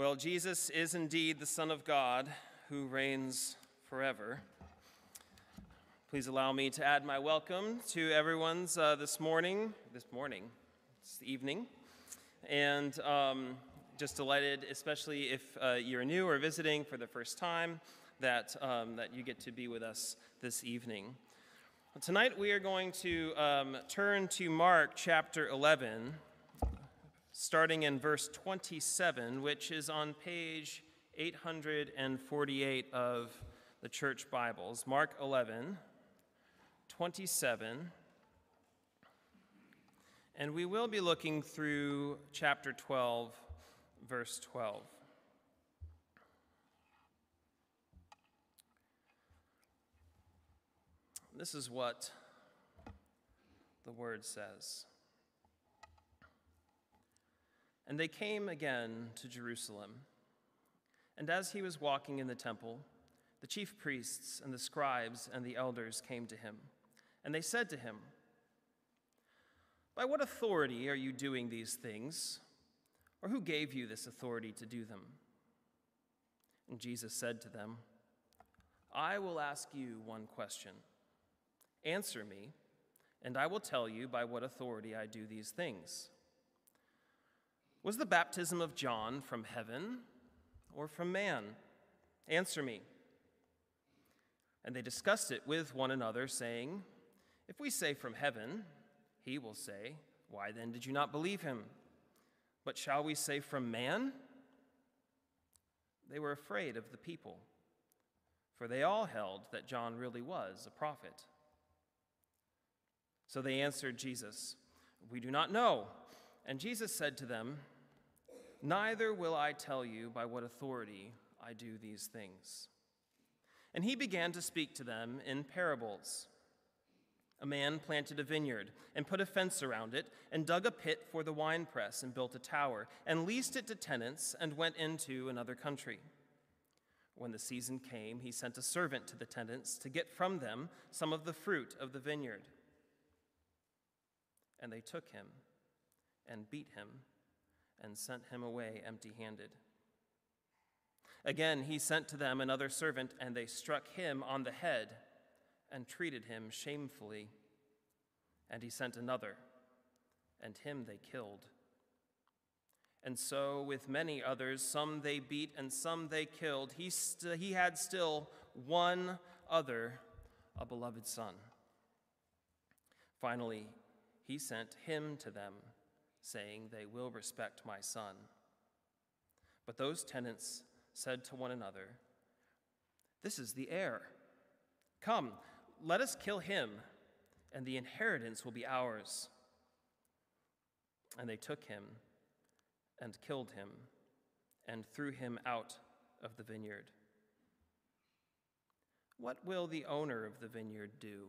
Well, Jesus is indeed the Son of God who reigns forever. Please allow me to add my welcome to everyone's uh, this morning, this morning, this evening, and um, just delighted, especially if uh, you're new or visiting for the first time, that, um, that you get to be with us this evening. Tonight we are going to um, turn to Mark chapter 11 starting in verse 27, which is on page 848 of the church Bibles. Mark 11, 27. And we will be looking through chapter 12, verse 12. This is what the word says. And they came again to Jerusalem. And as he was walking in the temple, the chief priests and the scribes and the elders came to him. And they said to him, By what authority are you doing these things? Or who gave you this authority to do them? And Jesus said to them, I will ask you one question. Answer me, and I will tell you by what authority I do these things. Was the baptism of John from heaven or from man? Answer me. And they discussed it with one another, saying, If we say from heaven, he will say, Why then did you not believe him? But shall we say from man? They were afraid of the people, for they all held that John really was a prophet. So they answered Jesus, We do not know. And Jesus said to them, Neither will I tell you by what authority I do these things. And he began to speak to them in parables. A man planted a vineyard and put a fence around it, and dug a pit for the winepress, and built a tower, and leased it to tenants, and went into another country. When the season came, he sent a servant to the tenants to get from them some of the fruit of the vineyard. And they took him and beat him and sent him away empty handed. Again, he sent to them another servant, and they struck him on the head and treated him shamefully. And he sent another, and him they killed. And so, with many others, some they beat and some they killed, he, st- he had still one other, a beloved son. Finally, he sent him to them saying, They will respect my son. But those tenants said to one another, This is the heir. Come, let us kill him, and the inheritance will be ours. And they took him and killed him and threw him out of the vineyard. What will the owner of the vineyard do?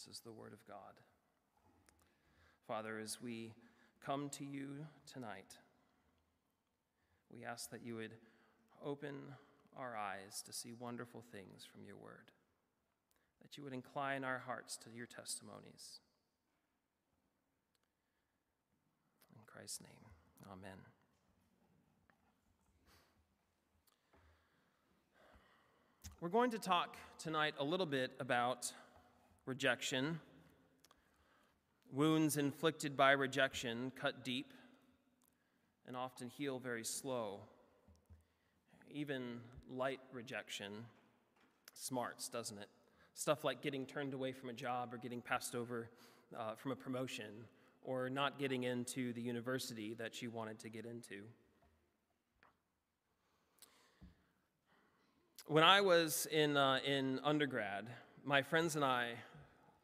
This is the word of God. Father, as we come to you tonight, we ask that you would open our eyes to see wonderful things from your word, that you would incline our hearts to your testimonies. In Christ's name, amen. We're going to talk tonight a little bit about rejection. Wounds inflicted by rejection cut deep and often heal very slow. Even light rejection smarts, doesn't it? Stuff like getting turned away from a job or getting passed over uh, from a promotion or not getting into the university that you wanted to get into. When I was in, uh, in undergrad, my friends and I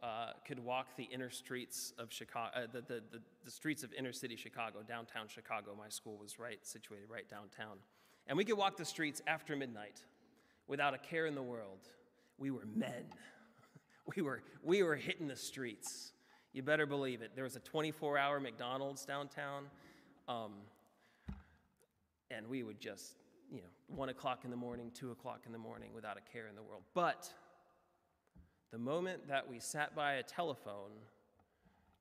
uh, could walk the inner streets of Chicago, uh, the, the, the, the streets of inner city Chicago, downtown Chicago. My school was right situated right downtown. And we could walk the streets after midnight without a care in the world. We were men. We were, we were hitting the streets. You better believe it. There was a 24 hour McDonald's downtown. Um, and we would just, you know, one o'clock in the morning, two o'clock in the morning without a care in the world. But the moment that we sat by a telephone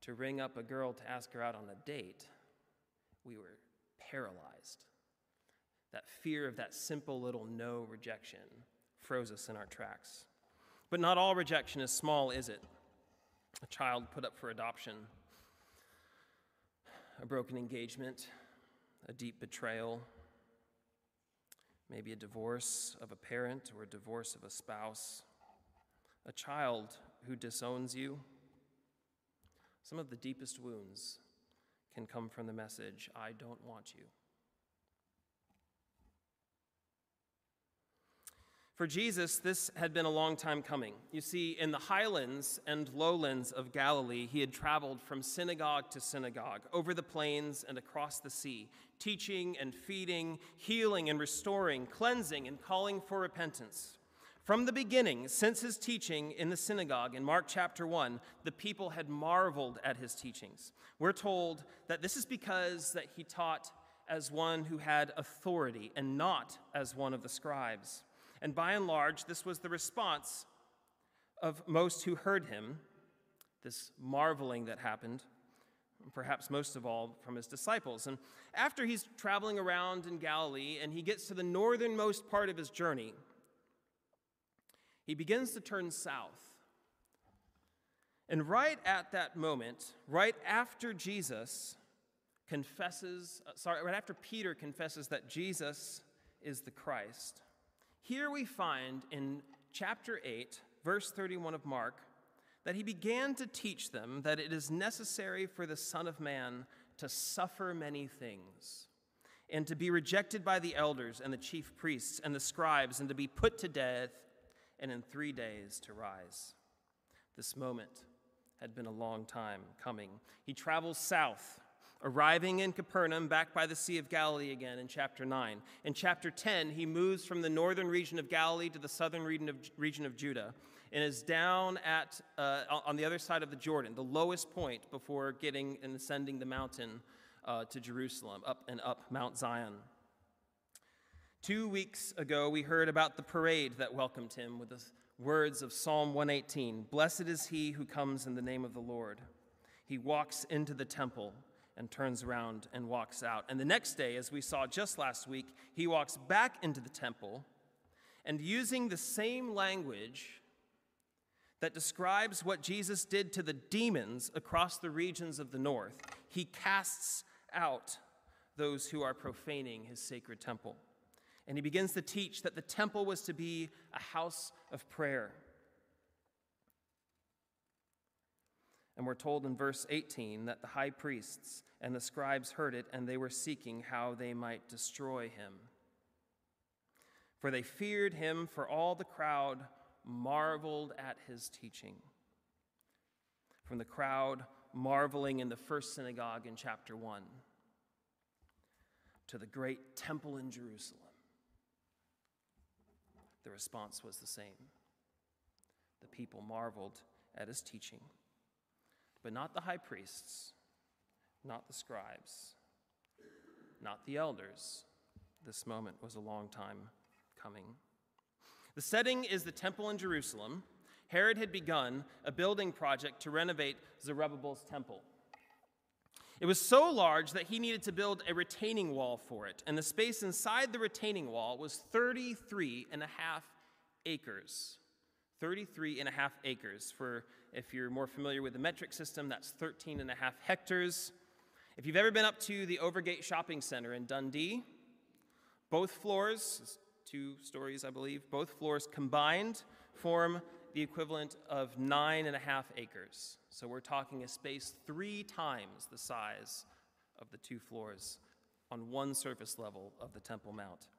to ring up a girl to ask her out on a date, we were paralyzed. That fear of that simple little no rejection froze us in our tracks. But not all rejection is small, is it? A child put up for adoption, a broken engagement, a deep betrayal, maybe a divorce of a parent or a divorce of a spouse, a child who disowns you. Some of the deepest wounds can come from the message, I don't want you. For Jesus, this had been a long time coming. You see, in the highlands and lowlands of Galilee, he had traveled from synagogue to synagogue, over the plains and across the sea, teaching and feeding, healing and restoring, cleansing and calling for repentance. From the beginning, since his teaching in the synagogue in Mark chapter 1, the people had marveled at his teachings. We're told that this is because that he taught as one who had authority and not as one of the scribes. And by and large, this was the response of most who heard him, this marveling that happened, perhaps most of all from his disciples. And after he's traveling around in Galilee and he gets to the northernmost part of his journey, he begins to turn south. And right at that moment, right after Jesus confesses, uh, sorry, right after Peter confesses that Jesus is the Christ, here we find in chapter 8, verse 31 of Mark, that he began to teach them that it is necessary for the Son of Man to suffer many things, and to be rejected by the elders and the chief priests and the scribes, and to be put to death, and in three days to rise. This moment had been a long time coming. He travels south arriving in Capernaum, back by the Sea of Galilee again in chapter 9. In chapter 10, he moves from the northern region of Galilee to the southern region of, region of Judah and is down at, uh, on the other side of the Jordan, the lowest point before getting and ascending the mountain uh, to Jerusalem, up and up Mount Zion. Two weeks ago, we heard about the parade that welcomed him with the words of Psalm 118 Blessed is he who comes in the name of the Lord. He walks into the temple and turns around and walks out. And the next day, as we saw just last week, he walks back into the temple and using the same language that describes what Jesus did to the demons across the regions of the north, he casts out those who are profaning his sacred temple. And he begins to teach that the temple was to be a house of prayer. And we're told in verse 18 that the high priests and the scribes heard it, and they were seeking how they might destroy him. For they feared him, for all the crowd marveled at his teaching. From the crowd marveling in the first synagogue in chapter 1 to the great temple in Jerusalem, the response was the same. The people marveled at his teaching but not the high priests, not the scribes, not the elders. This moment was a long time coming. The setting is the temple in Jerusalem. Herod had begun a building project to renovate Zerubbabel's temple. It was so large that he needed to build a retaining wall for it, and the space inside the retaining wall was 33 and a half acres. 33 and a half acres. For if you're more familiar with the metric system, that's 13 and a half hectares. If you've ever been up to the Overgate Shopping Center in Dundee, both floors, two stories, I believe, both floors combined form the equivalent of nine and a half acres. So we're talking a space three times the size of the two floors on one surface level of the Temple Mount.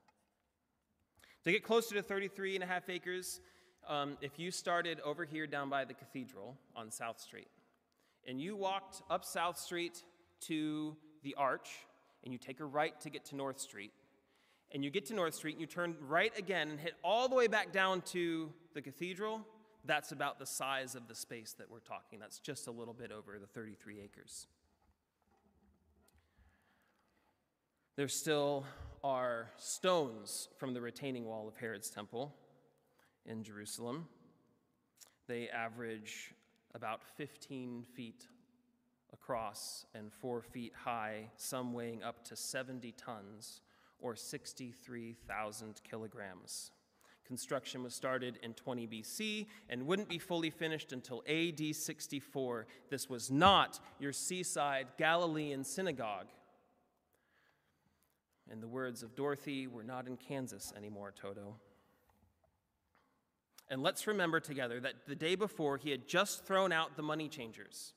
To get closer to 33 and a half acres, um, if you started over here down by the cathedral on South Street, and you walked up South Street to the arch, and you take a right to get to North Street, and you get to North Street, and you turn right again and hit all the way back down to the cathedral, that's about the size of the space that we're talking. That's just a little bit over the 33 acres. There still are stones from the retaining wall of Herod's temple in Jerusalem. They average about 15 feet across and 4 feet high, some weighing up to 70 tons or 63,000 kilograms. Construction was started in 20 BC and wouldn't be fully finished until AD 64. This was not your seaside Galilean synagogue. In the words of Dorothy, we're not in Kansas anymore, Toto. And let's remember together that the day before, he had just thrown out the money changers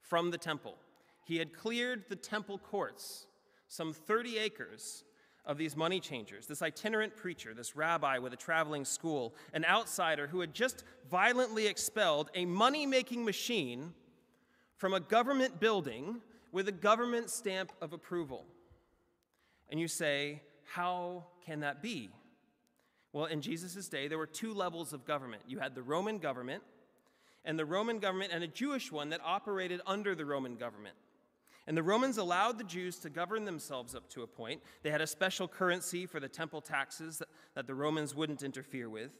from the temple. He had cleared the temple courts, some 30 acres of these money changers, this itinerant preacher, this rabbi with a traveling school, an outsider who had just violently expelled a money making machine from a government building with a government stamp of approval. And you say, How can that be? Well, in Jesus' day, there were two levels of government. You had the Roman government, and the Roman government, and a Jewish one that operated under the Roman government. And the Romans allowed the Jews to govern themselves up to a point. They had a special currency for the temple taxes that, that the Romans wouldn't interfere with.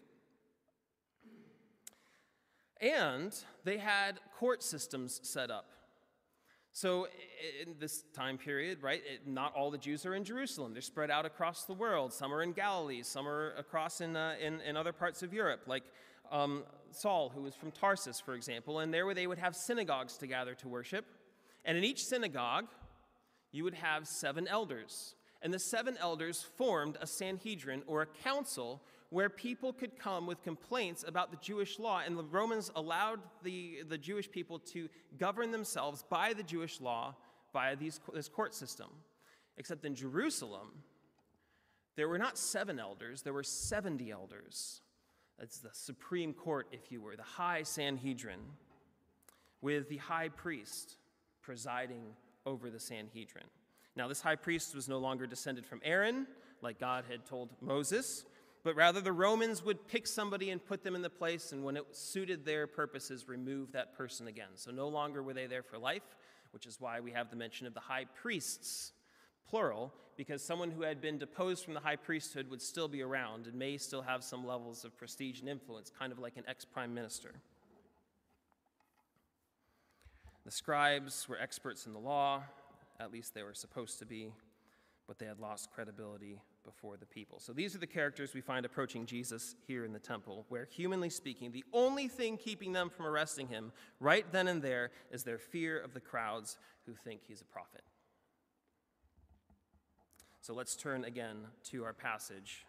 And they had court systems set up. So, in this time period, right, it, not all the Jews are in Jerusalem. They're spread out across the world. Some are in Galilee, some are across in, uh, in, in, other parts of Europe, like um, Saul, who was from Tarsus, for example. And there they would have synagogues to gather to worship. And in each synagogue, you would have seven elders. And the seven elders formed a Sanhedrin or a council where people could come with complaints about the Jewish law. And the Romans allowed the, the Jewish people to govern themselves by the Jewish law via these, this court system. Except in Jerusalem, there were not seven elders, there were 70 elders. That's the Supreme Court, if you were, the High Sanhedrin, with the high priest presiding over the Sanhedrin. Now, this high priest was no longer descended from Aaron, like God had told Moses, but rather the Romans would pick somebody and put them in the place, and when it suited their purposes, remove that person again. So no longer were they there for life, which is why we have the mention of the high priests, plural, because someone who had been deposed from the high priesthood would still be around and may still have some levels of prestige and influence, kind of like an ex prime minister. The scribes were experts in the law, at least they were supposed to be, but they had lost credibility before the people. So these are the characters we find approaching Jesus here in the temple, where, humanly speaking, the only thing keeping them from arresting him right then and there is their fear of the crowds who think he's a prophet. So let's turn again to our passage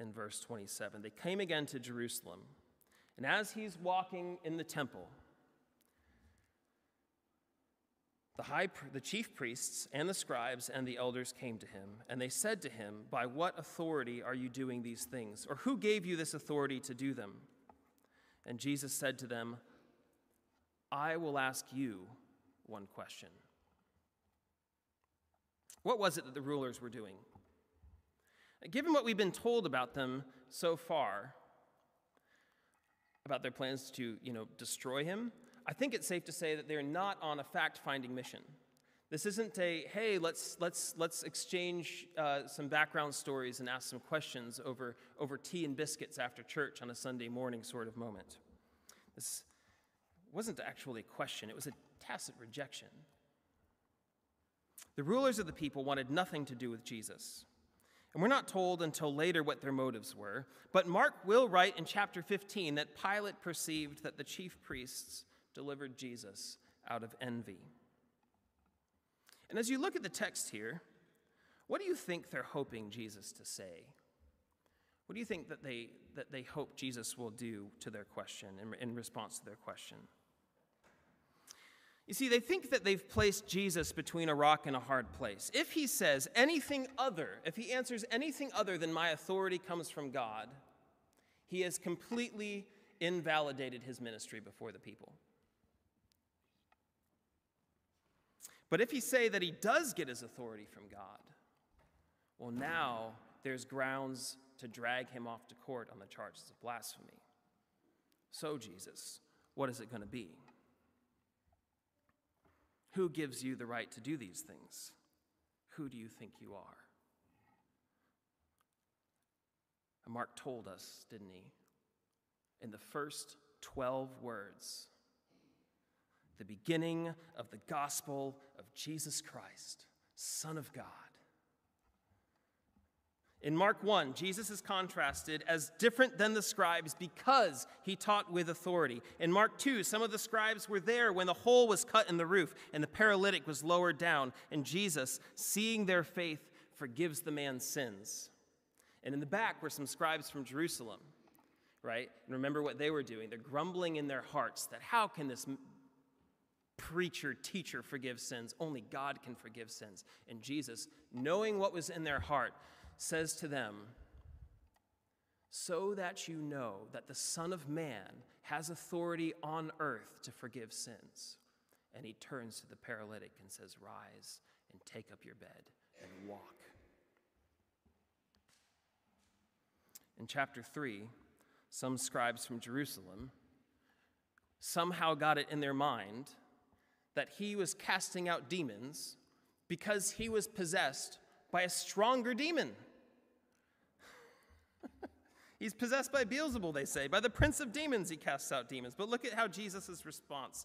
in verse 27. They came again to Jerusalem, and as he's walking in the temple, The, high, the chief priests and the scribes and the elders came to him, and they said to him, By what authority are you doing these things? Or who gave you this authority to do them? And Jesus said to them, I will ask you one question. What was it that the rulers were doing? Given what we've been told about them so far, about their plans to, you know, destroy him, I think it's safe to say that they're not on a fact finding mission. This isn't a, hey, let's, let's, let's exchange uh, some background stories and ask some questions over, over tea and biscuits after church on a Sunday morning sort of moment. This wasn't actually a question, it was a tacit rejection. The rulers of the people wanted nothing to do with Jesus. And we're not told until later what their motives were, but Mark will write in chapter 15 that Pilate perceived that the chief priests delivered Jesus out of envy. And as you look at the text here, what do you think they're hoping Jesus to say? What do you think that they, that they hope Jesus will do to their question, in, in response to their question? You see, they think that they've placed Jesus between a rock and a hard place. If he says anything other, if he answers anything other than my authority comes from God, He has completely invalidated his ministry before the people. But if he say that he does get his authority from God, well, now there's grounds to drag him off to court on the charges of blasphemy. So, Jesus, what is it going to be? Who gives you the right to do these things? Who do you think you are? And Mark told us, didn't he? In the first 12 words, the beginning of the gospel of Jesus Christ, Son of God. In Mark 1, Jesus is contrasted as different than the scribes because he taught with authority. In Mark 2, some of the scribes were there when the hole was cut in the roof and the paralytic was lowered down, and Jesus, seeing their faith, forgives the man's sins. And in the back were some scribes from Jerusalem, right? And remember what they were doing. They're grumbling in their hearts that how can this preacher, teacher forgive sins? Only God can forgive sins. And Jesus, knowing what was in their heart, says to them, So that you know that the Son of Man has authority on earth to forgive sins. And he turns to the paralytic and says, Rise and take up your bed and walk. In chapter 3, some scribes from Jerusalem somehow got it in their mind that he was casting out demons because he was possessed by a stronger demon. He's possessed by Beelzebul, they say. By the prince of demons, he casts out demons. But look at how Jesus' response.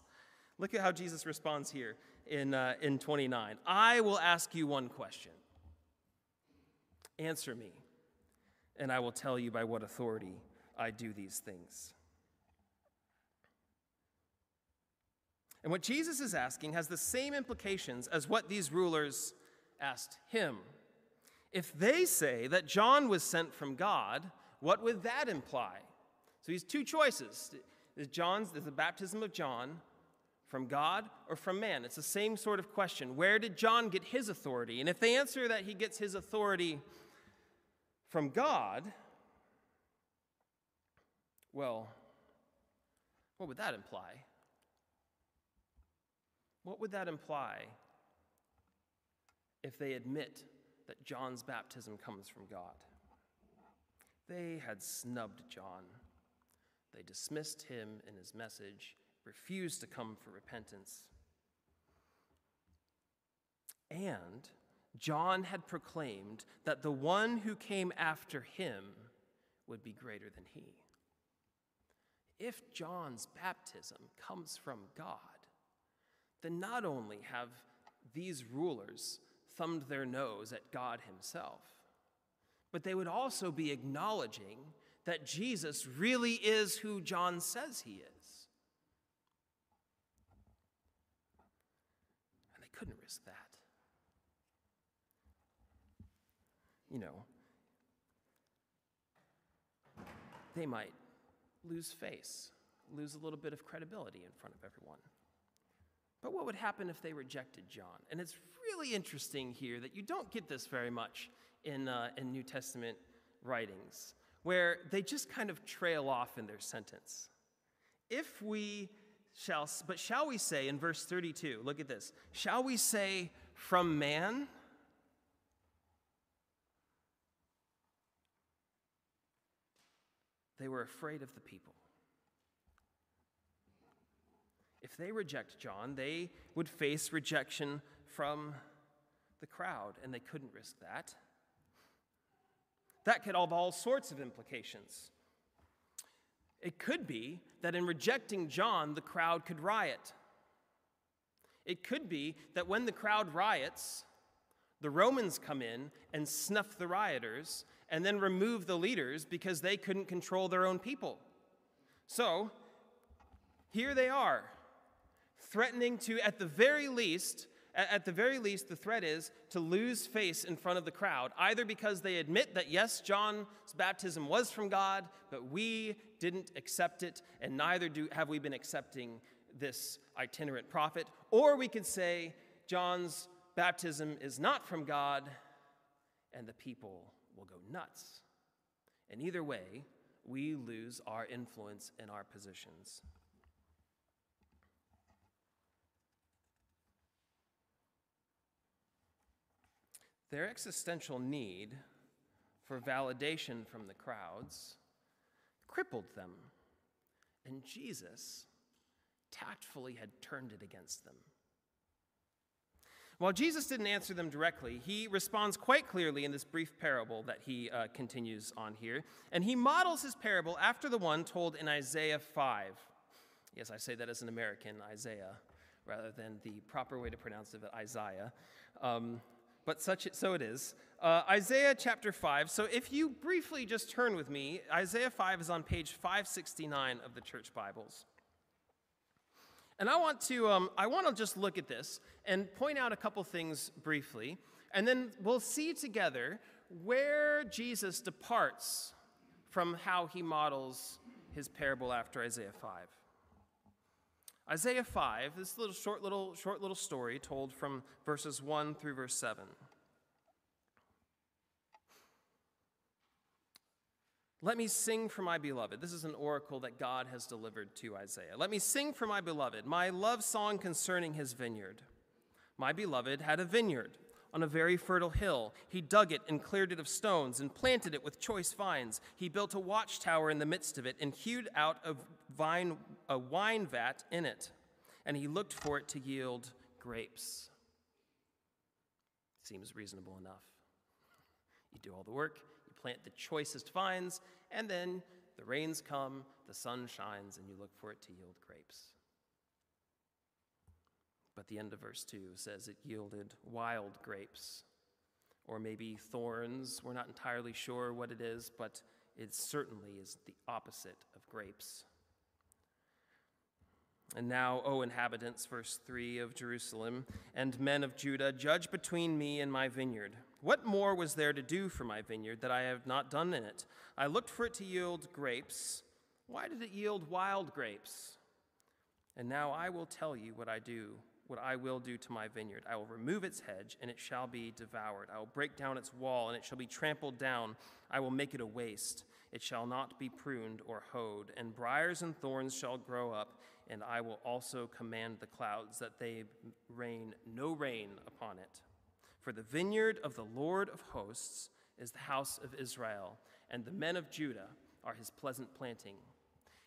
Look at how Jesus responds here in, uh, in 29. I will ask you one question. Answer me, and I will tell you by what authority I do these things. And what Jesus is asking has the same implications as what these rulers asked him. If they say that John was sent from God, what would that imply? So he's two choices. Is John's is the baptism of John from God or from man? It's the same sort of question. Where did John get his authority? And if they answer that he gets his authority from God, well, what would that imply? What would that imply if they admit that John's baptism comes from God? They had snubbed John. They dismissed him and his message, refused to come for repentance. And John had proclaimed that the one who came after him would be greater than he. If John's baptism comes from God, then not only have these rulers thumbed their nose at God himself, but they would also be acknowledging that Jesus really is who John says he is. And they couldn't risk that. You know, they might lose face, lose a little bit of credibility in front of everyone. But what would happen if they rejected John? And it's really interesting here that you don't get this very much in, uh, in New Testament writings, where they just kind of trail off in their sentence. If we shall, but shall we say in verse 32, look at this, shall we say from man? They were afraid of the people. If they reject John, they would face rejection from the crowd, and they couldn't risk that. That could have all sorts of implications. It could be that in rejecting John, the crowd could riot. It could be that when the crowd riots, the Romans come in and snuff the rioters and then remove the leaders because they couldn't control their own people. So, here they are, threatening to, at the very least, at the very least, the threat is to lose face in front of the crowd, either because they admit that, yes, John's baptism was from God, but we didn't accept it, and neither do, have we been accepting this itinerant prophet, or we could say John's baptism is not from God, and the people will go nuts. And either way, we lose our influence and our positions. Their existential need for validation from the crowds crippled them, and Jesus tactfully had turned it against them. While Jesus didn't answer them directly, he responds quite clearly in this brief parable that he uh, continues on here. And he models his parable after the one told in Isaiah 5. Yes, I say that as an American, Isaiah, rather than the proper way to pronounce it, Isaiah. Um, but such so it is. Uh, Isaiah chapter 5. So if you briefly just turn with me, Isaiah 5 is on page 569 of the church Bibles. And I want to, um, I want to just look at this and point out a couple things briefly, and then we'll see together where Jesus departs from how he models his parable after Isaiah 5. Isaiah 5, this little short little short little story told from verses 1 through verse 7. Let me sing for my beloved. This is an oracle that God has delivered to Isaiah. Let me sing for my beloved, my love song concerning his vineyard. My beloved had a vineyard on a very fertile hill. He dug it and cleared it of stones and planted it with choice vines. He built a watchtower in the midst of it and hewed out a, vine, a wine vat in it. And he looked for it to yield grapes. Seems reasonable enough. You do all the work, you plant the choicest vines, and then the rains come, the sun shines, and you look for it to yield grapes. But the end of verse 2 says it yielded wild grapes, or maybe thorns. We're not entirely sure what it is, but it certainly is the opposite of grapes. And now, O inhabitants, verse 3 of Jerusalem, and men of Judah, judge between me and my vineyard. What more was there to do for my vineyard that I have not done in it? I looked for it to yield grapes. Why did it yield wild grapes? And now I will tell you what I do, what I will do to my vineyard. I will remove its hedge, and it shall be devoured. I will break down its wall, and it shall be trampled down. I will make it a waste. It shall not be pruned or hoed, and briers and thorns shall grow up, and I will also command the clouds that they rain no rain upon it. For the vineyard of the Lord of hosts is the house of Israel, and the men of Judah are his pleasant planting.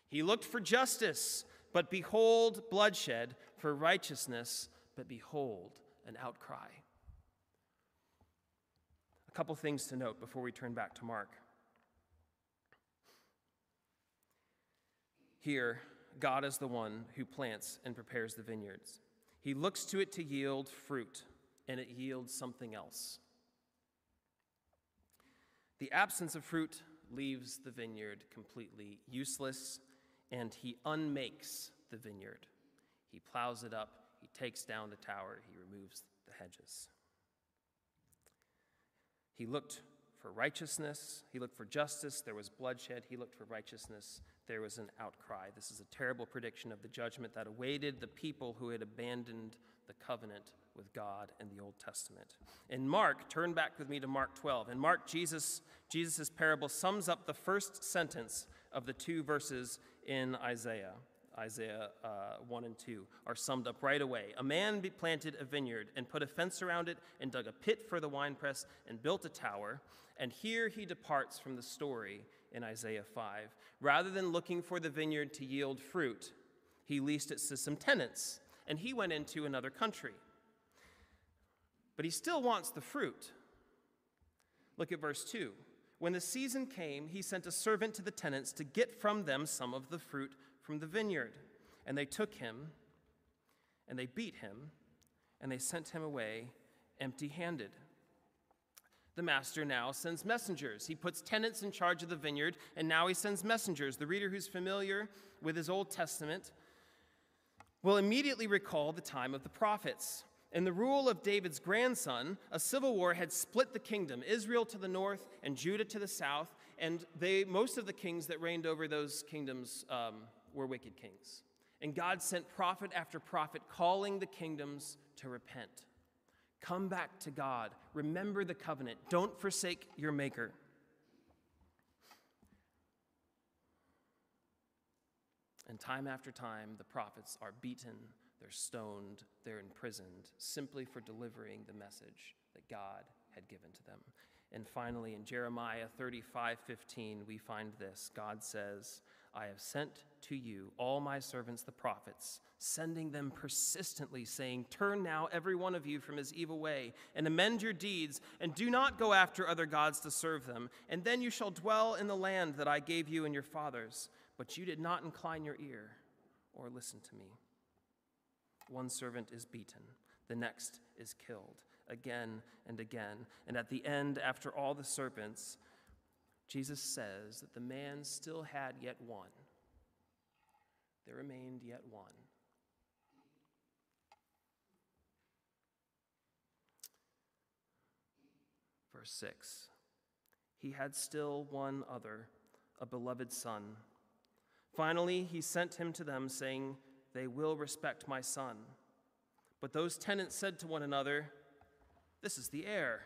He looked for justice, but behold, bloodshed, for righteousness, but behold, an outcry. A couple things to note before we turn back to Mark. Here, God is the one who plants and prepares the vineyards. He looks to it to yield fruit and it yields something else. The absence of fruit leaves the vineyard completely useless, and he unmakes the vineyard. He plows it up, he takes down the tower, he removes the hedges. He looked for righteousness, he looked for justice, there was bloodshed, he looked for righteousness, there was an outcry. This is a terrible prediction of the judgment that awaited the people who had abandoned the covenant with God in the Old Testament. In Mark, turn back with me to Mark 12. In Mark, Jesus Jesus' parable sums up the first sentence of the two verses in Isaiah. Isaiah uh, 1 and 2 are summed up right away. A man planted a vineyard and put a fence around it and dug a pit for the winepress and built a tower. And here he departs from the story in Isaiah 5. Rather than looking for the vineyard to yield fruit, he leased it to some tenants and he went into another country but he still wants the fruit. Look at verse 2. When the season came, he sent a servant to the tenants to get from them some of the fruit from the vineyard. And they took him, and they beat him, and they sent him away empty handed. The master now sends messengers. He puts tenants in charge of the vineyard, and now he sends messengers. The reader who's familiar with his Old Testament will immediately recall the time of the prophets. In the rule of David's grandson, a civil war had split the kingdom, Israel to the north and Judah to the south, and they, most of the kings that reigned over those kingdoms um, were wicked kings. And God sent prophet after prophet calling the kingdoms to repent. Come back to God. Remember the covenant. Don't forsake your maker. And time after time, the prophets are beaten, they're stoned, they're imprisoned, simply for delivering the message that God had given to them. And finally, in Jeremiah 35 15, we find this God says, I have sent to you all my servants, the prophets, sending them persistently, saying, Turn now, every one of you, from his evil way, and amend your deeds, and do not go after other gods to serve them. And then you shall dwell in the land that I gave you and your fathers. But you did not incline your ear or listen to me. One servant is beaten, the next is killed, again and again. And at the end, after all the serpents, Jesus says that the man still had yet one. There remained yet one. Verse 6 He had still one other, a beloved son. Finally, he sent him to them, saying, They will respect my son. But those tenants said to one another, This is the heir.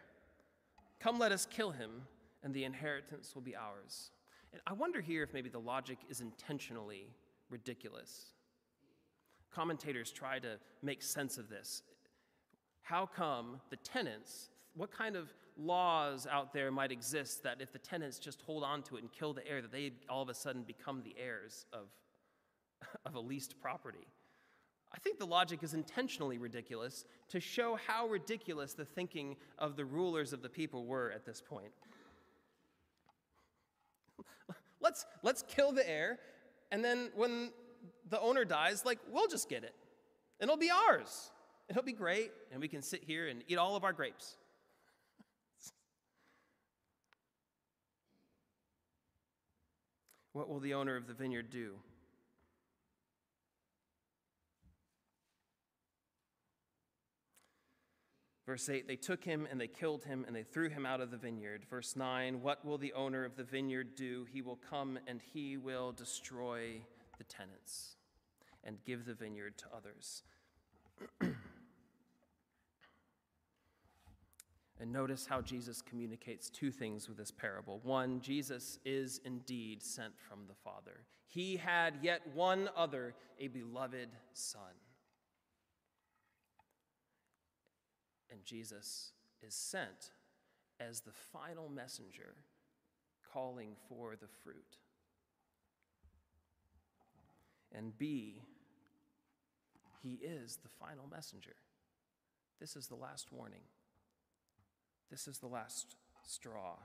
Come, let us kill him, and the inheritance will be ours. And I wonder here if maybe the logic is intentionally ridiculous. Commentators try to make sense of this. How come the tenants, what kind of laws out there might exist that if the tenants just hold on to it and kill the heir, that they all of a sudden become the heirs of, of a leased property? I think the logic is intentionally ridiculous to show how ridiculous the thinking of the rulers of the people were at this point. let's, let's kill the heir, and then when the owner dies, like, we'll just get it. It'll be ours. It'll be great, and we can sit here and eat all of our grapes. what will the owner of the vineyard do? Verse 8, they took him and they killed him and they threw him out of the vineyard. Verse 9, what will the owner of the vineyard do? He will come and he will destroy the tenants and give the vineyard to others. and notice how Jesus communicates two things with this parable. One, Jesus is indeed sent from the Father. He had yet one other, a beloved Son. And Jesus is sent as the final messenger calling for the fruit. And B, he is the final messenger. This is the last warning. This is the last straw.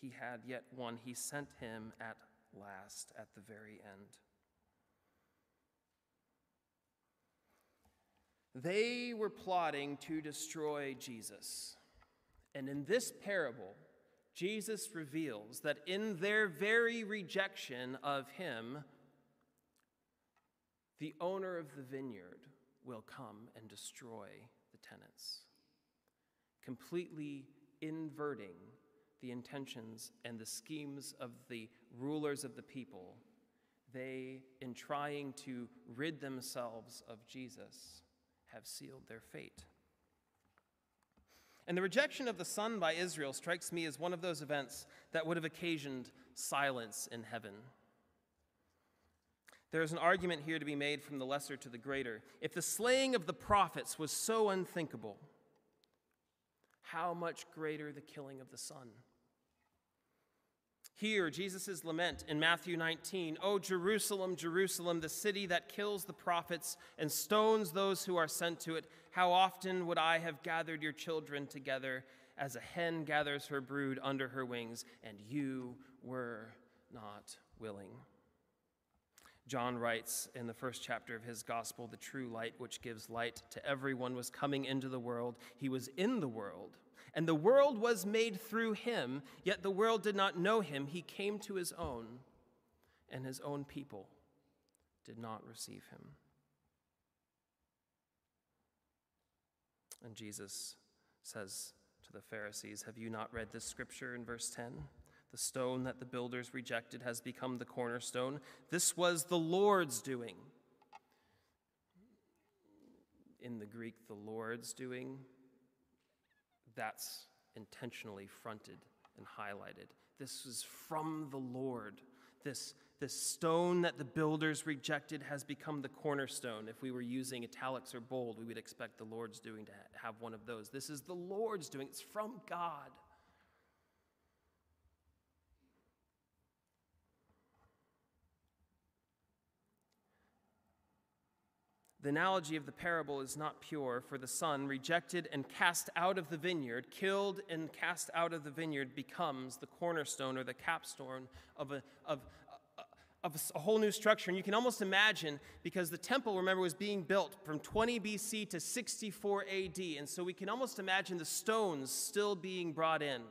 He had yet one. He sent him at last, at the very end. They were plotting to destroy Jesus. And in this parable, Jesus reveals that in their very rejection of him, the owner of the vineyard will come and destroy the tenants, completely inverting the intentions and the schemes of the rulers of the people. They, in trying to rid themselves of Jesus, have sealed their fate. And the rejection of the Son by Israel strikes me as one of those events that would have occasioned silence in heaven. There is an argument here to be made from the lesser to the greater. If the slaying of the prophets was so unthinkable, how much greater the killing of the Son? Hear Jesus' lament in Matthew 19 O Jerusalem, Jerusalem, the city that kills the prophets and stones those who are sent to it, how often would I have gathered your children together as a hen gathers her brood under her wings, and you were not willing. John writes in the first chapter of his gospel, the true light which gives light to everyone was coming into the world. He was in the world, and the world was made through him, yet the world did not know him. He came to his own, and his own people did not receive him. And Jesus says to the Pharisees, Have you not read this scripture in verse 10? The stone that the builders rejected has become the cornerstone. This was the Lord's doing. In the Greek, the Lord's doing, that's intentionally fronted and highlighted. This is from the Lord. This, this stone that the builders rejected has become the cornerstone. If we were using italics or bold, we would expect the Lord's doing to have one of those. This is the Lord's doing, it's from God. The analogy of the parable is not pure, for the son, rejected and cast out of the vineyard, killed and cast out of the vineyard, becomes the cornerstone or the capstone of a, of, of a whole new structure. And you can almost imagine, because the temple, remember, was being built from 20 BC to 64 AD. And so we can almost imagine the stones still being brought in.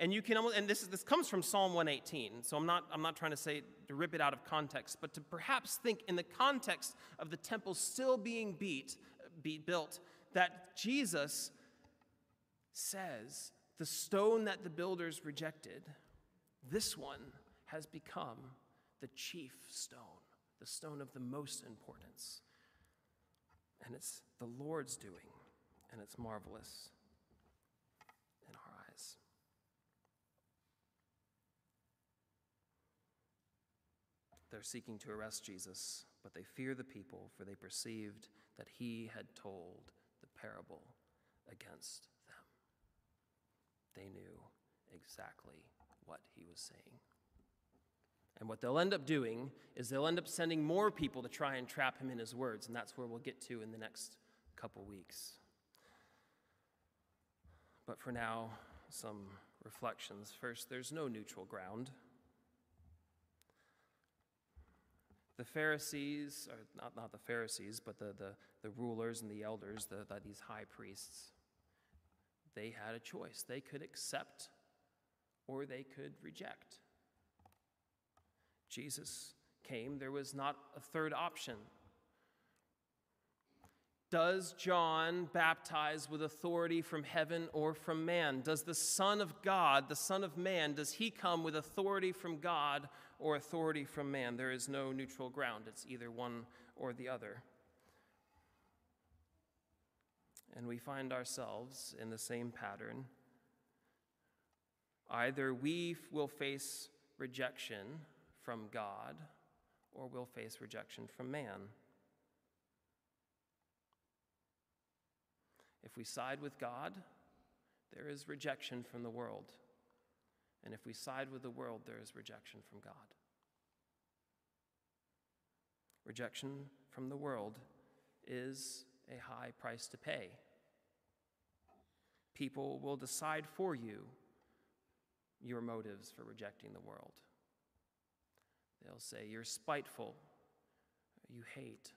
And you can almost, and this, is, this comes from Psalm 118. So I'm not, I'm not trying to say to rip it out of context, but to perhaps think in the context of the temple still being beat, be built, that Jesus says, the stone that the builders rejected, this one has become the chief stone, the stone of the most importance. And it's the Lord's doing, and it's marvelous. They're seeking to arrest Jesus, but they fear the people, for they perceived that he had told the parable against them. They knew exactly what he was saying. And what they'll end up doing is they'll end up sending more people to try and trap him in his words, and that's where we'll get to in the next couple weeks. But for now, some reflections. First, there's no neutral ground. The Pharisees, or not, not the Pharisees, but the, the, the rulers and the elders, the, the, these high priests, they had a choice. They could accept or they could reject. Jesus came, there was not a third option. Does John baptize with authority from heaven or from man? Does the Son of God, the Son of Man, does he come with authority from God or authority from man? There is no neutral ground. It's either one or the other. And we find ourselves in the same pattern. Either we will face rejection from God or we'll face rejection from man. If we side with God, there is rejection from the world. And if we side with the world, there is rejection from God. Rejection from the world is a high price to pay. People will decide for you your motives for rejecting the world. They'll say you're spiteful, you hate,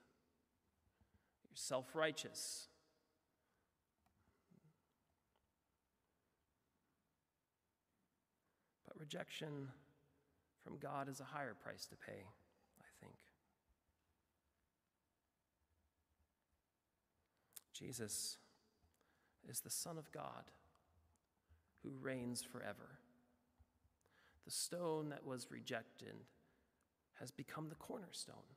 you're self righteous, rejection from God is a higher price to pay, I think. Jesus is the Son of God who reigns forever. The stone that was rejected has become the cornerstone.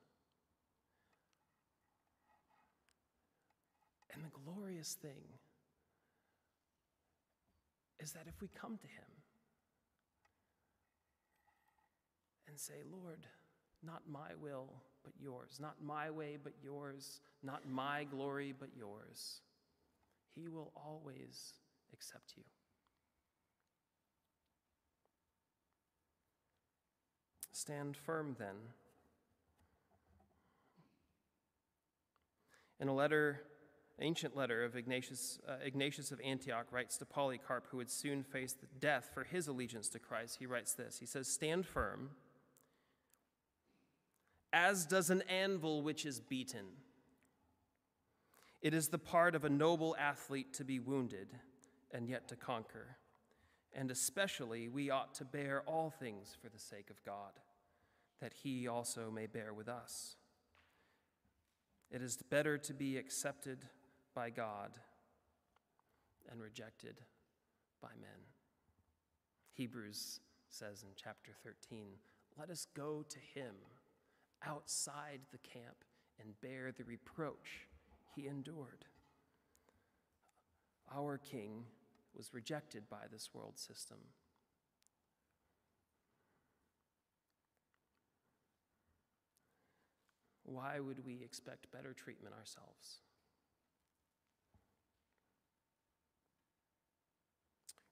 And the glorious thing is that if we come to Him, and say, Lord, not my will, but yours. Not my way, but yours. Not my glory, but yours. He will always accept you. Stand firm then. In a letter, ancient letter of Ignatius, uh, Ignatius of Antioch writes to Polycarp, who would soon face death for his allegiance to Christ, he writes this He says, Stand firm as does an anvil which is beaten. It is the part of a noble athlete to be wounded and yet to conquer. And especially, we ought to bear all things for the sake of God, that he also may bear with us. It is better to be accepted by God and rejected by men. Hebrews says in chapter 13, Let us go to him outside the camp and bear the reproach he endured. Our king was rejected by this world system. why would we expect better treatment ourselves?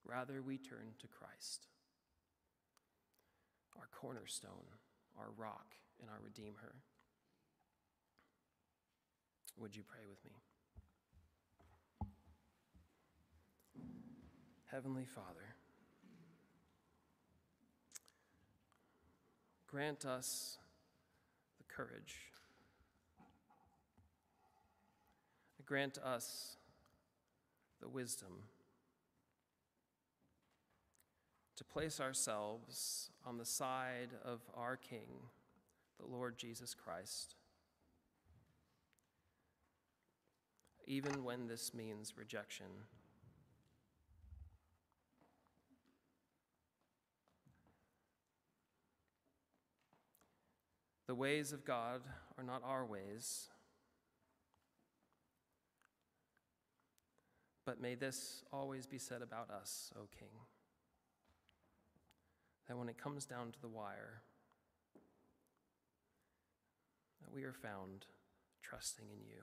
Rather, we turn to Christ, our cornerstone, our rock, and our Redeemer. Would you pray with me? Heavenly Father, grant us the courage, grant us the wisdom to place ourselves on the side of our King, the Lord Jesus Christ, even when this means rejection. The ways of God are not our ways. But may this always be said about us, O King, that when it comes down to the wire, that we are found trusting in you.